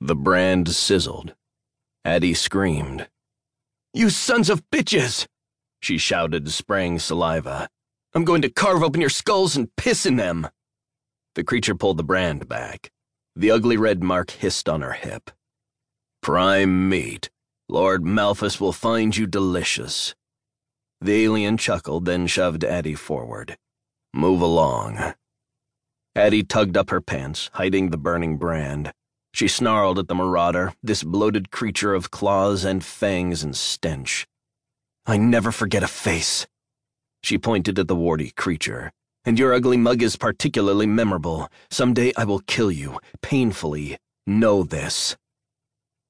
The brand sizzled. Addie screamed. You sons of bitches! She shouted, spraying saliva. I'm going to carve open your skulls and piss in them. The creature pulled the brand back. The ugly red mark hissed on her hip. Prime meat. Lord Malthus will find you delicious. The alien chuckled, then shoved Addie forward. Move along. Addie tugged up her pants, hiding the burning brand. She snarled at the marauder, this bloated creature of claws and fangs and stench. I never forget a face. She pointed at the warty creature. And your ugly mug is particularly memorable. Someday I will kill you, painfully. Know this.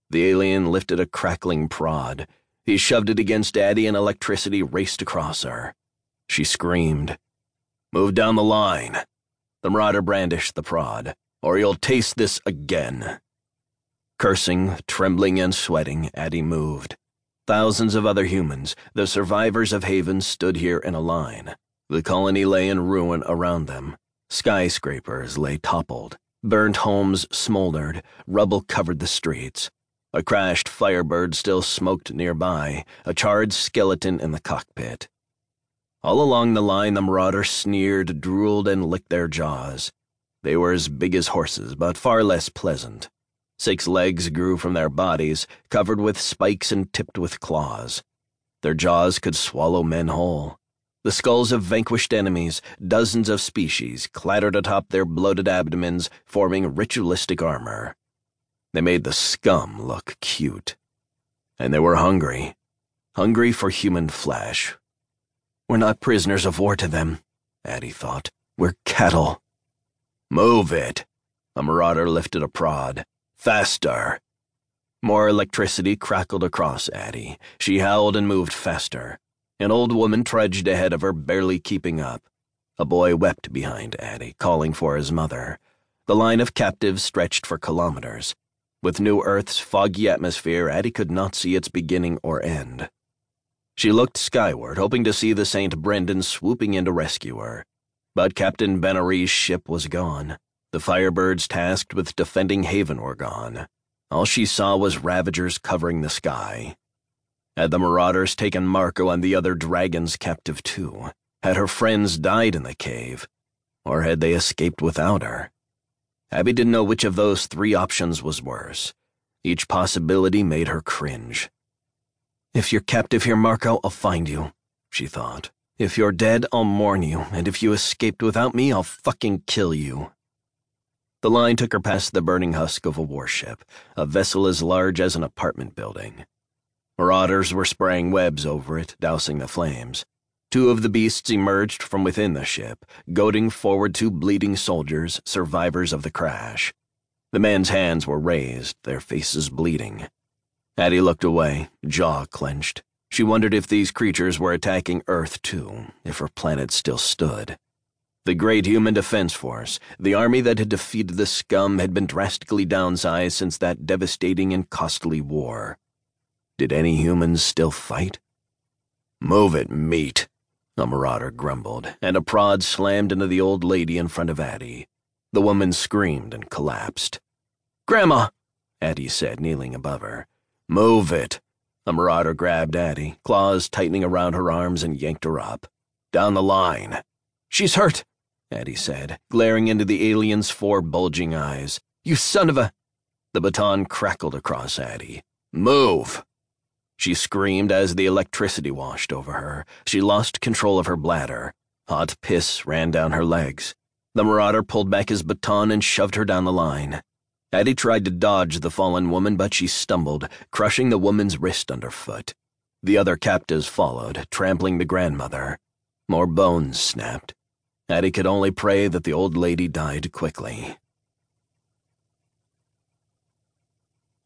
The alien lifted a crackling prod. He shoved it against Addie and electricity raced across her. She screamed. Move down the line. The marauder brandished the prod, or you'll taste this again. Cursing, trembling, and sweating, Addie moved. Thousands of other humans, the survivors of Haven, stood here in a line. The colony lay in ruin around them. Skyscrapers lay toppled. Burnt homes smoldered. Rubble covered the streets. A crashed Firebird still smoked nearby, a charred skeleton in the cockpit. All along the line, the marauders sneered, drooled, and licked their jaws. They were as big as horses, but far less pleasant. Six legs grew from their bodies, covered with spikes and tipped with claws. Their jaws could swallow men whole. The skulls of vanquished enemies, dozens of species, clattered atop their bloated abdomens, forming ritualistic armor. They made the scum look cute. And they were hungry. Hungry for human flesh. We're not prisoners of war to them, Addie thought. We're cattle. Move it. A marauder lifted a prod. Faster. More electricity crackled across Addie. She howled and moved faster. An old woman trudged ahead of her, barely keeping up. A boy wept behind Addie, calling for his mother. The line of captives stretched for kilometers. With New Earth's foggy atmosphere, Addie could not see its beginning or end. She looked skyward, hoping to see the St. Brendan swooping in to rescue her. But Captain Ben-Ari's ship was gone. The Firebirds tasked with defending Haven were gone. All she saw was Ravagers covering the sky. Had the Marauders taken Marco and the other dragons captive too? Had her friends died in the cave? Or had they escaped without her? Addie didn't know which of those three options was worse. Each possibility made her cringe. If you're captive here, Marco, I'll find you, she thought. If you're dead, I'll mourn you, and if you escaped without me, I'll fucking kill you. The line took her past the burning husk of a warship, a vessel as large as an apartment building. Marauders were spraying webs over it, dousing the flames. Two of the beasts emerged from within the ship, goading forward two bleeding soldiers, survivors of the crash. The men's hands were raised, their faces bleeding. Addie looked away, jaw clenched. She wondered if these creatures were attacking Earth too, if her planet still stood. The great human defense force, the army that had defeated the scum, had been drastically downsized since that devastating and costly war. Did any humans still fight? Move it, meat, a marauder grumbled, and a prod slammed into the old lady in front of Addie. The woman screamed and collapsed. Grandma, Addie said, kneeling above her. Move it. A marauder grabbed Addie, claws tightening around her arms, and yanked her up. Down the line. She's hurt, Addie said, glaring into the alien's four bulging eyes. You son of a. The baton crackled across Addie. Move! She screamed as the electricity washed over her. She lost control of her bladder. Hot piss ran down her legs. The marauder pulled back his baton and shoved her down the line. Addie tried to dodge the fallen woman, but she stumbled, crushing the woman's wrist underfoot. The other captives followed, trampling the grandmother. More bones snapped. Addie could only pray that the old lady died quickly.